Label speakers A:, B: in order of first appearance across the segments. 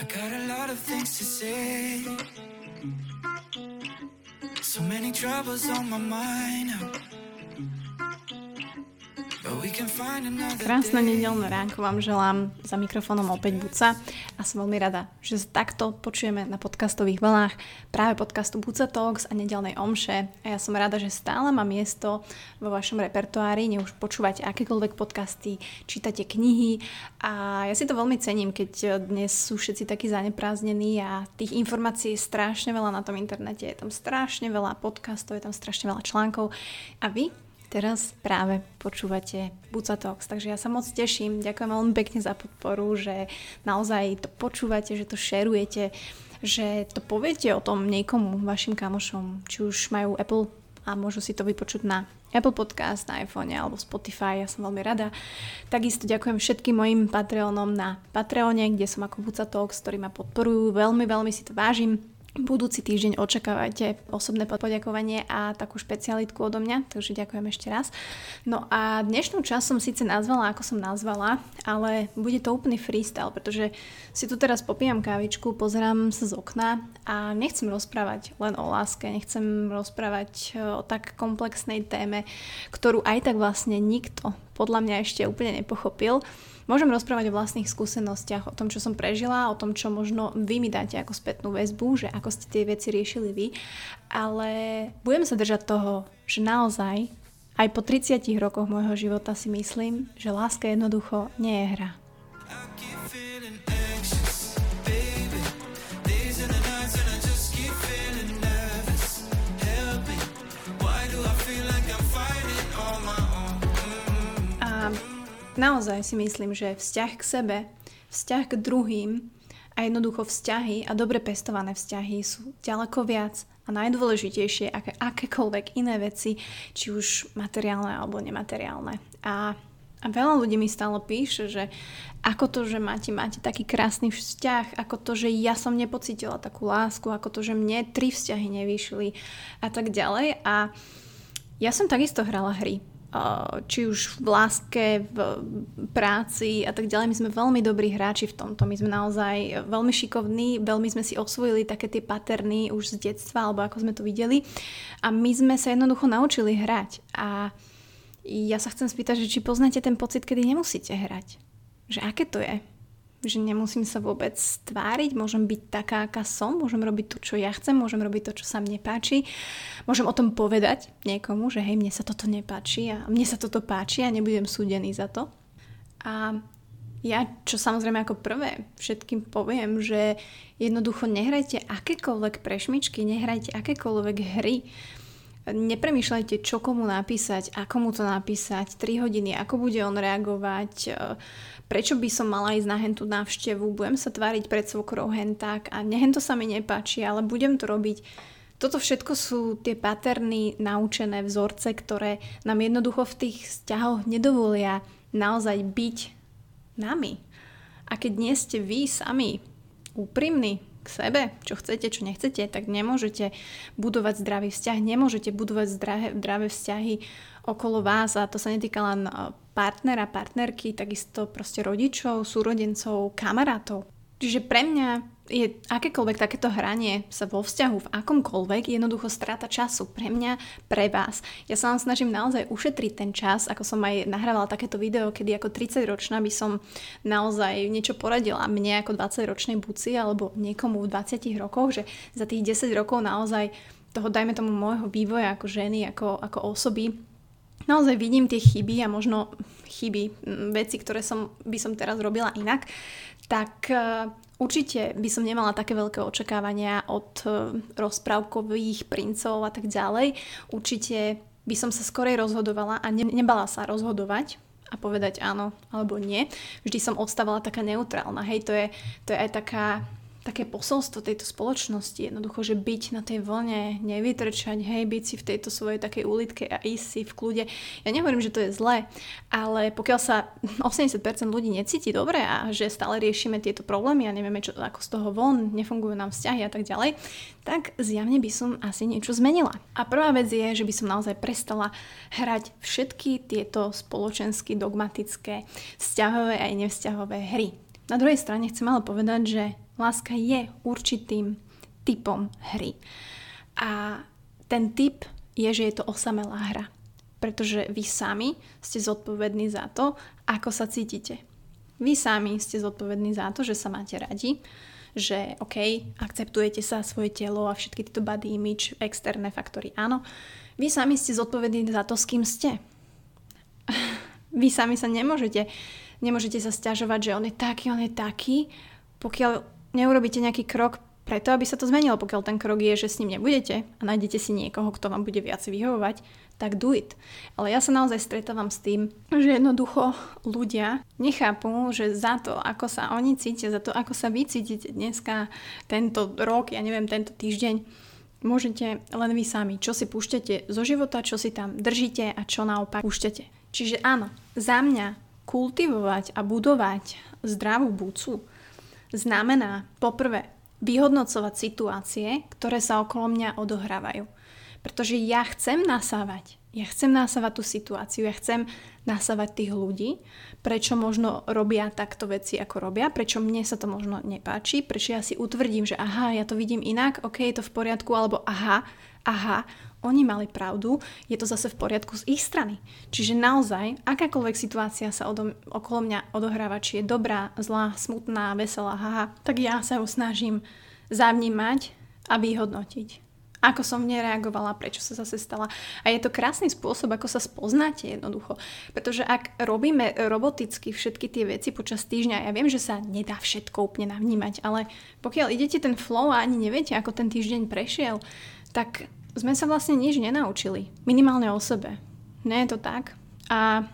A: I got a lot of things to say. So many troubles on my mind. Krásne nedelné ránko vám želám. Za mikrofónom opäť Buca. A som veľmi rada, že sa takto počujeme na podcastových vlnách práve podcastu Buca Talks a nedelnej omše. A ja som rada, že stále má miesto vo vašom repertoári, ne už počúvate akékoľvek podcasty, čítate knihy. A ja si to veľmi cením, keď dnes sú všetci takí zaneprázdnení a tých informácií je strašne veľa na tom internete, je tam strašne veľa podcastov, je tam strašne veľa článkov. A vy Teraz práve počúvate Buca Talks, takže ja sa moc teším. Ďakujem veľmi pekne za podporu, že naozaj to počúvate, že to šerujete, že to poviete o tom niekomu, vašim kamošom, či už majú Apple a môžu si to vypočuť na Apple Podcast, na iPhone alebo Spotify, ja som veľmi rada. Takisto ďakujem všetkým mojim Patreonom na Patreone, kde som ako Buca Talks, ktorí ma podporujú. Veľmi, veľmi si to vážim. Budúci týždeň očakávajte osobné poďakovanie a takú špecialitku odo mňa, takže ďakujem ešte raz. No a dnešnú časť som síce nazvala, ako som nazvala, ale bude to úplný freestyle, pretože si tu teraz popíjam kávičku, pozerám sa z okna a nechcem rozprávať len o láske, nechcem rozprávať e, o tak komplexnej téme, ktorú aj tak vlastne nikto podľa mňa ešte úplne nepochopil. Môžem rozprávať o vlastných skúsenostiach, o tom, čo som prežila, o tom, čo možno vy mi dáte ako spätnú väzbu, že ako ste tie veci riešili vy, ale budem sa držať toho, že naozaj aj po 30 rokoch môjho života si myslím, že láska jednoducho nie je hra. Naozaj si myslím, že vzťah k sebe, vzťah k druhým a jednoducho vzťahy a dobre pestované vzťahy sú ďaleko viac a najdôležitejšie ako akékoľvek iné veci, či už materiálne alebo nemateriálne. A, a veľa ľudí mi stále píše, že ako to, že máte, máte taký krásny vzťah, ako to, že ja som nepocítila takú lásku, ako to, že mne tri vzťahy nevyšli a tak ďalej. A ja som takisto hrala hry či už v láske, v práci a tak ďalej. My sme veľmi dobrí hráči v tomto. My sme naozaj veľmi šikovní, veľmi sme si osvojili také tie paterny už z detstva, alebo ako sme to videli. A my sme sa jednoducho naučili hrať. A ja sa chcem spýtať, že či poznáte ten pocit, kedy nemusíte hrať. Že aké to je? Že nemusím sa vôbec tváriť, môžem byť taká, aká som, môžem robiť to, čo ja chcem, môžem robiť to, čo sa mne páči, môžem o tom povedať niekomu, že hej, mne sa toto nepáči a mne sa toto páči a nebudem súdený za to. A ja, čo samozrejme ako prvé všetkým poviem, že jednoducho nehrajte akékoľvek prešmičky, nehrajte akékoľvek hry, nepremýšľajte, čo komu napísať, ako mu to napísať, 3 hodiny, ako bude on reagovať, e, prečo by som mala ísť na hentu návštevu, budem sa tváriť pred svokrou henták a nehen to sa mi nepáči, ale budem to robiť. Toto všetko sú tie paterny, naučené vzorce, ktoré nám jednoducho v tých vzťahoch nedovolia naozaj byť nami. A keď nie ste vy sami úprimní, k sebe, čo chcete, čo nechcete, tak nemôžete budovať zdravý vzťah, nemôžete budovať zdravé, zdravé vzťahy okolo vás a to sa netýka len e, partnera, partnerky, takisto proste rodičov, súrodencov, kamarátov. Čiže pre mňa je akékoľvek takéto hranie sa vo vzťahu v akomkoľvek jednoducho strata času pre mňa, pre vás. Ja sa vám snažím naozaj ušetriť ten čas, ako som aj nahrávala takéto video, kedy ako 30 ročná by som naozaj niečo poradila mne ako 20 ročnej buci alebo niekomu v 20 rokoch, že za tých 10 rokov naozaj toho dajme tomu môjho vývoja ako ženy, ako, ako osoby, naozaj vidím tie chyby a možno chyby, veci, ktoré som, by som teraz robila inak, tak Určite by som nemala také veľké očakávania od e, rozprávkových princov a tak ďalej. Určite by som sa skorej rozhodovala a ne, nebala sa rozhodovať a povedať áno alebo nie. Vždy som ostávala taká neutrálna. Hej, to je, to je aj taká také posolstvo tejto spoločnosti, jednoducho, že byť na tej vlne, nevytrčať, hej, byť si v tejto svojej takej ulitke a ísť si v kľude. Ja nehovorím, že to je zlé, ale pokiaľ sa 80% ľudí necíti dobre a že stále riešime tieto problémy a nevieme, čo, ako z toho von, nefungujú nám vzťahy a tak ďalej, tak zjavne by som asi niečo zmenila. A prvá vec je, že by som naozaj prestala hrať všetky tieto spoločensky dogmatické vzťahové aj nevzťahové hry. Na druhej strane chcem ale povedať, že Láska je určitým typom hry. A ten typ je, že je to osamelá hra. Pretože vy sami ste zodpovední za to, ako sa cítite. Vy sami ste zodpovední za to, že sa máte radi, že OK, akceptujete sa, svoje telo a všetky tieto body image, externé faktory, áno. Vy sami ste zodpovední za to, s kým ste. Vy sami sa nemôžete, nemôžete sa stiažovať, že on je taký, on je taký, pokiaľ neurobíte nejaký krok preto, aby sa to zmenilo. Pokiaľ ten krok je, že s ním nebudete a nájdete si niekoho, kto vám bude viac vyhovovať, tak do it. Ale ja sa naozaj stretávam s tým, že jednoducho ľudia nechápu, že za to, ako sa oni cítia, za to, ako sa vy cítite dneska, tento rok, ja neviem, tento týždeň, môžete len vy sami, čo si púšťate zo života, čo si tam držíte a čo naopak púšťate. Čiže áno, za mňa kultivovať a budovať zdravú bucu znamená poprvé vyhodnocovať situácie, ktoré sa okolo mňa odohrávajú. Pretože ja chcem nasávať. Ja chcem nasávať tú situáciu, ja chcem nasávať tých ľudí, prečo možno robia takto veci, ako robia, prečo mne sa to možno nepáči, prečo ja si utvrdím, že aha, ja to vidím inak, ok, je to v poriadku, alebo aha, aha, oni mali pravdu, je to zase v poriadku z ich strany. Čiže naozaj, akákoľvek situácia sa odo, okolo mňa odohráva, či je dobrá, zlá, smutná, veselá, haha, tak ja sa ju snažím zavnímať a vyhodnotiť. Ako som nereagovala, prečo sa zase stala. A je to krásny spôsob, ako sa spoznáte jednoducho. Pretože ak robíme roboticky všetky tie veci počas týždňa, ja viem, že sa nedá všetko úplne navnímať, ale pokiaľ idete ten flow a ani neviete, ako ten týždeň prešiel, tak sme sa vlastne nič nenaučili. Minimálne o sebe. Nie je to tak. A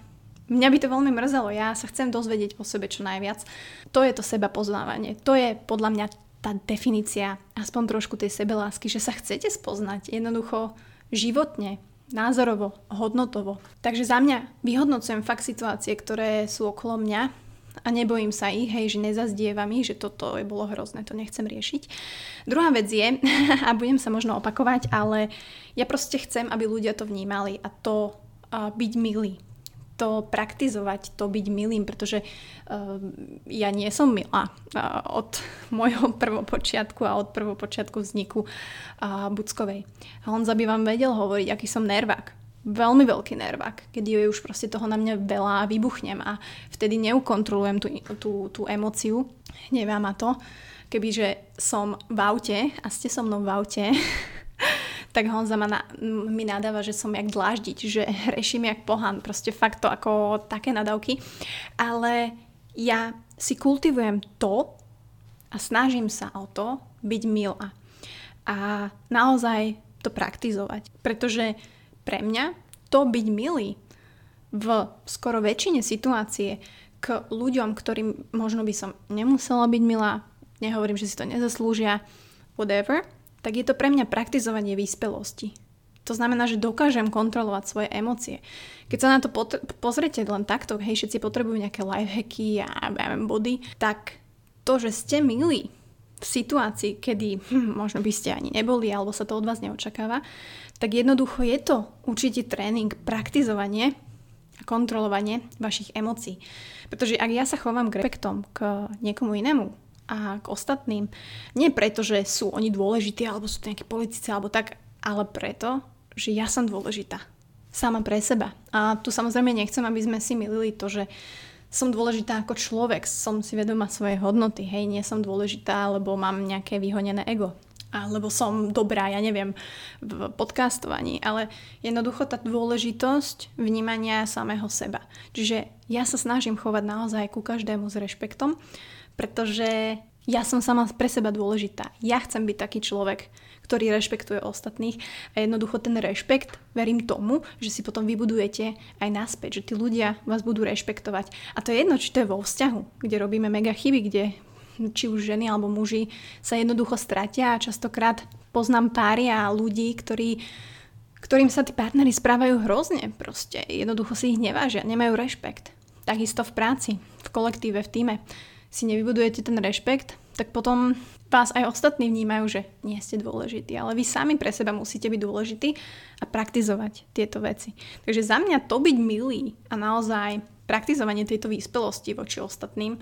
A: mňa by to veľmi mrzelo. Ja sa chcem dozvedieť o sebe čo najviac. To je to seba poznávanie. To je podľa mňa tá definícia aspoň trošku tej sebelásky, že sa chcete spoznať jednoducho životne, názorovo, hodnotovo. Takže za mňa vyhodnocujem fakt situácie, ktoré sú okolo mňa a nebojím sa ich, hej, že nezazdievam ich, že toto je bolo hrozné, to nechcem riešiť. Druhá vec je, a budem sa možno opakovať, ale ja proste chcem, aby ľudia to vnímali a to uh, byť milý to praktizovať, to byť milým, pretože uh, ja nie som milá uh, od môjho prvopočiatku a od prvopočiatku vzniku uh, Buckovej. Honza by vám vedel hovoriť, aký som nervák veľmi veľký nervák, keď je už proste toho na mňa veľa a vybuchnem a vtedy neukontrolujem tú, tú, tú emociu, hnevá ma to. Kebyže som v aute a ste so mnou v aute, tak Honza ma na, mi nadáva, že som jak dláždiť, že reším jak pohan, proste fakt to ako také nadávky. Ale ja si kultivujem to a snažím sa o to byť milá. A naozaj to praktizovať. Pretože pre mňa to byť milý v skoro väčšine situácie k ľuďom, ktorým možno by som nemusela byť milá, nehovorím, že si to nezaslúžia, whatever, tak je to pre mňa praktizovanie výspelosti. To znamená, že dokážem kontrolovať svoje emócie. Keď sa na to potr- pozrete len takto, hej, všetci potrebujú nejaké lifehacky a body, tak to, že ste milí v situácii, kedy hm, možno by ste ani neboli, alebo sa to od vás neočakáva, tak jednoducho je to určite tréning, praktizovanie a kontrolovanie vašich emócií. Pretože ak ja sa chovám k respektom k niekomu inému a k ostatným, nie preto, že sú oni dôležití alebo sú to nejakí politici alebo tak, ale preto, že ja som dôležitá. Sama pre seba. A tu samozrejme nechcem, aby sme si milili to, že som dôležitá ako človek, som si vedomá svojej hodnoty, hej, nie som dôležitá, lebo mám nejaké vyhonené ego alebo som dobrá, ja neviem, v podcastovaní, ale jednoducho tá dôležitosť vnímania samého seba. Čiže ja sa snažím chovať naozaj ku každému s rešpektom, pretože ja som sama pre seba dôležitá. Ja chcem byť taký človek, ktorý rešpektuje ostatných a jednoducho ten rešpekt, verím tomu, že si potom vybudujete aj naspäť, že tí ľudia vás budú rešpektovať. A to je jedno, či to je vo vzťahu, kde robíme mega chyby, kde či už ženy alebo muži sa jednoducho stratia a častokrát poznám páry a ľudí, ktorí, ktorým sa tí partnery správajú hrozne. Proste jednoducho si ich nevážia, nemajú rešpekt. Takisto v práci, v kolektíve, v týme si nevybudujete ten rešpekt, tak potom vás aj ostatní vnímajú, že nie ste dôležití, ale vy sami pre seba musíte byť dôležití a praktizovať tieto veci. Takže za mňa to byť milý a naozaj praktizovanie tejto výspelosti voči ostatným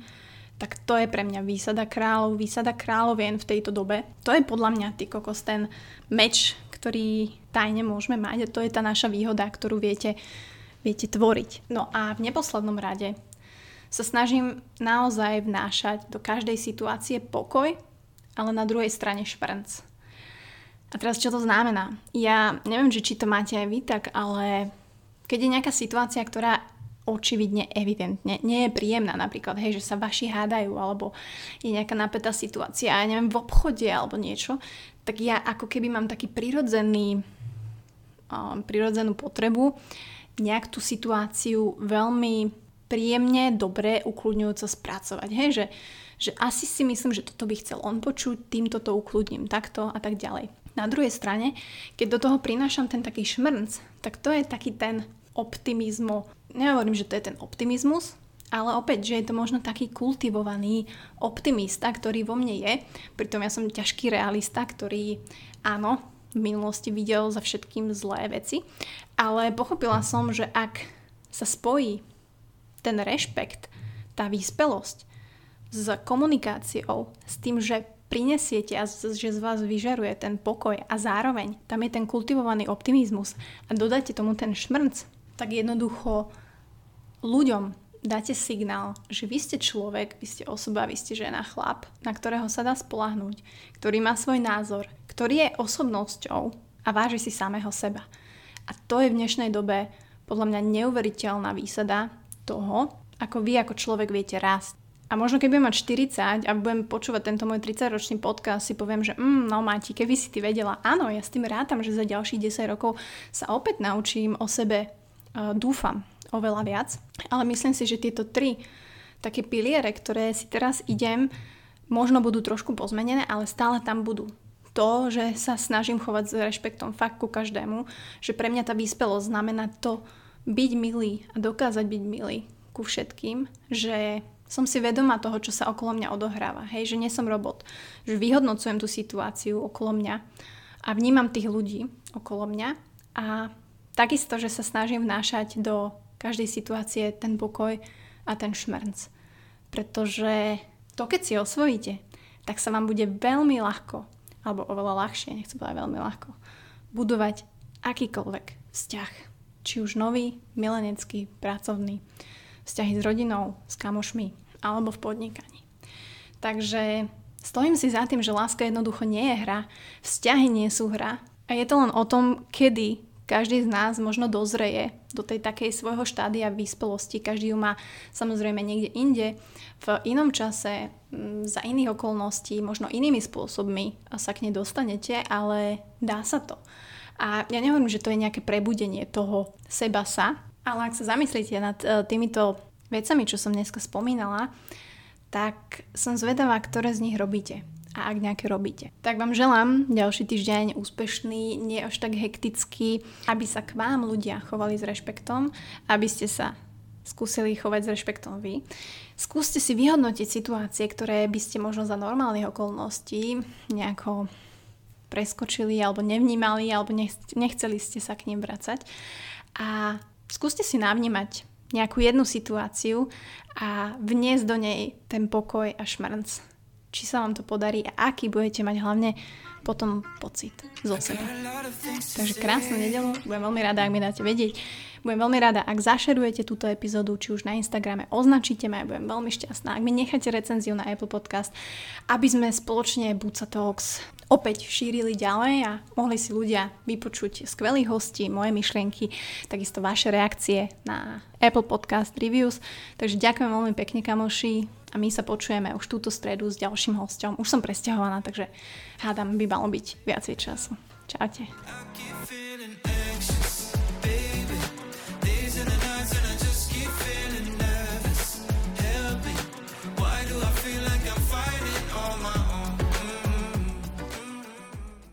A: tak to je pre mňa výsada kráľov, výsada kráľovien v tejto dobe. To je podľa mňa, ty kokos, ten meč, ktorý tajne môžeme mať a to je tá naša výhoda, ktorú viete, viete tvoriť. No a v neposlednom rade sa snažím naozaj vnášať do každej situácie pokoj, ale na druhej strane šprnc. A teraz čo to znamená? Ja neviem, že či to máte aj vy tak, ale keď je nejaká situácia, ktorá očividne, evidentne nie je príjemná napríklad, hej, že sa vaši hádajú alebo je nejaká napätá situácia, ja neviem, v obchode alebo niečo, tak ja ako keby mám taký prirodzený um, prirodzenú potrebu nejak tú situáciu veľmi príjemne, dobre, ukludňujúco spracovať. Hej, že, že asi si myslím, že toto by chcel on počuť, týmto to ukludním, takto a tak ďalej. Na druhej strane, keď do toho prinášam ten taký šmrnc, tak to je taký ten optimizmo, nehovorím, že to je ten optimizmus, ale opäť, že je to možno taký kultivovaný optimista, ktorý vo mne je. Pritom ja som ťažký realista, ktorý áno, v minulosti videl za všetkým zlé veci, ale pochopila som, že ak sa spojí ten rešpekt, tá výspelosť s komunikáciou, s tým, že prinesiete a že z vás vyžaruje ten pokoj a zároveň tam je ten kultivovaný optimizmus a dodáte tomu ten šmrnc, tak jednoducho ľuďom dáte signál, že vy ste človek, vy ste osoba, vy ste žena, chlap, na ktorého sa dá spolahnúť, ktorý má svoj názor, ktorý je osobnosťou a váži si samého seba. A to je v dnešnej dobe podľa mňa neuveriteľná výsada toho, ako vy ako človek viete rásť. A možno keď budem mať 40 a budem počúvať tento môj 30-ročný podcast, si poviem, že mm, no Mati, keby si ty vedela, áno, ja s tým rátam, že za ďalších 10 rokov sa opäť naučím o sebe, uh, dúfam, oveľa viac. Ale myslím si, že tieto tri také piliere, ktoré si teraz idem, možno budú trošku pozmenené, ale stále tam budú. To, že sa snažím chovať s rešpektom fakt ku každému, že pre mňa tá výspelosť znamená to byť milý a dokázať byť milý ku všetkým, že som si vedomá toho, čo sa okolo mňa odohráva. Hej, že nie som robot. Že vyhodnocujem tú situáciu okolo mňa a vnímam tých ľudí okolo mňa a takisto, že sa snažím vnášať do každej situácie ten pokoj a ten šmrnc. Pretože to, keď si osvojíte, tak sa vám bude veľmi ľahko, alebo oveľa ľahšie, nechcem povedať veľmi ľahko, budovať akýkoľvek vzťah. Či už nový, milenecký, pracovný, vzťahy s rodinou, s kamošmi alebo v podnikaní. Takže stojím si za tým, že láska jednoducho nie je hra, vzťahy nie sú hra a je to len o tom, kedy každý z nás možno dozreje do tej takej svojho štádia vyspelosti. Každý ju má samozrejme niekde inde, v inom čase, za iných okolností, možno inými spôsobmi sa k nej dostanete, ale dá sa to. A ja nehovorím, že to je nejaké prebudenie toho seba sa, ale ak sa zamyslíte nad e, týmito vecami, čo som dneska spomínala, tak som zvedavá, ktoré z nich robíte a ak nejaké robíte. Tak vám želám ďalší týždeň úspešný, nie až tak hektický, aby sa k vám ľudia chovali s rešpektom, aby ste sa skúsili chovať s rešpektom vy. Skúste si vyhodnotiť situácie, ktoré by ste možno za normálnych okolností nejako preskočili alebo nevnímali alebo nechceli ste sa k nim vracať. A skúste si navnímať nejakú jednu situáciu a vniesť do nej ten pokoj a šmrnc či sa vám to podarí a aký budete mať hlavne potom pocit zo seba. Takže krásnu nedelu, budem veľmi rada, ak mi dáte vedieť. Budem veľmi rada, ak zašerujete túto epizódu, či už na Instagrame, označíte ma, ja budem veľmi šťastná. Ak mi necháte recenziu na Apple Podcast, aby sme spoločne Buca Talks opäť šírili ďalej a mohli si ľudia vypočuť skvelých hostí, moje myšlienky, takisto vaše reakcie na Apple Podcast Reviews. Takže ďakujem veľmi pekne, kamoši, a my sa počujeme už túto stredu s ďalším hostom. Už som presťahovaná, takže hádam by malo byť viacej času. Čaute.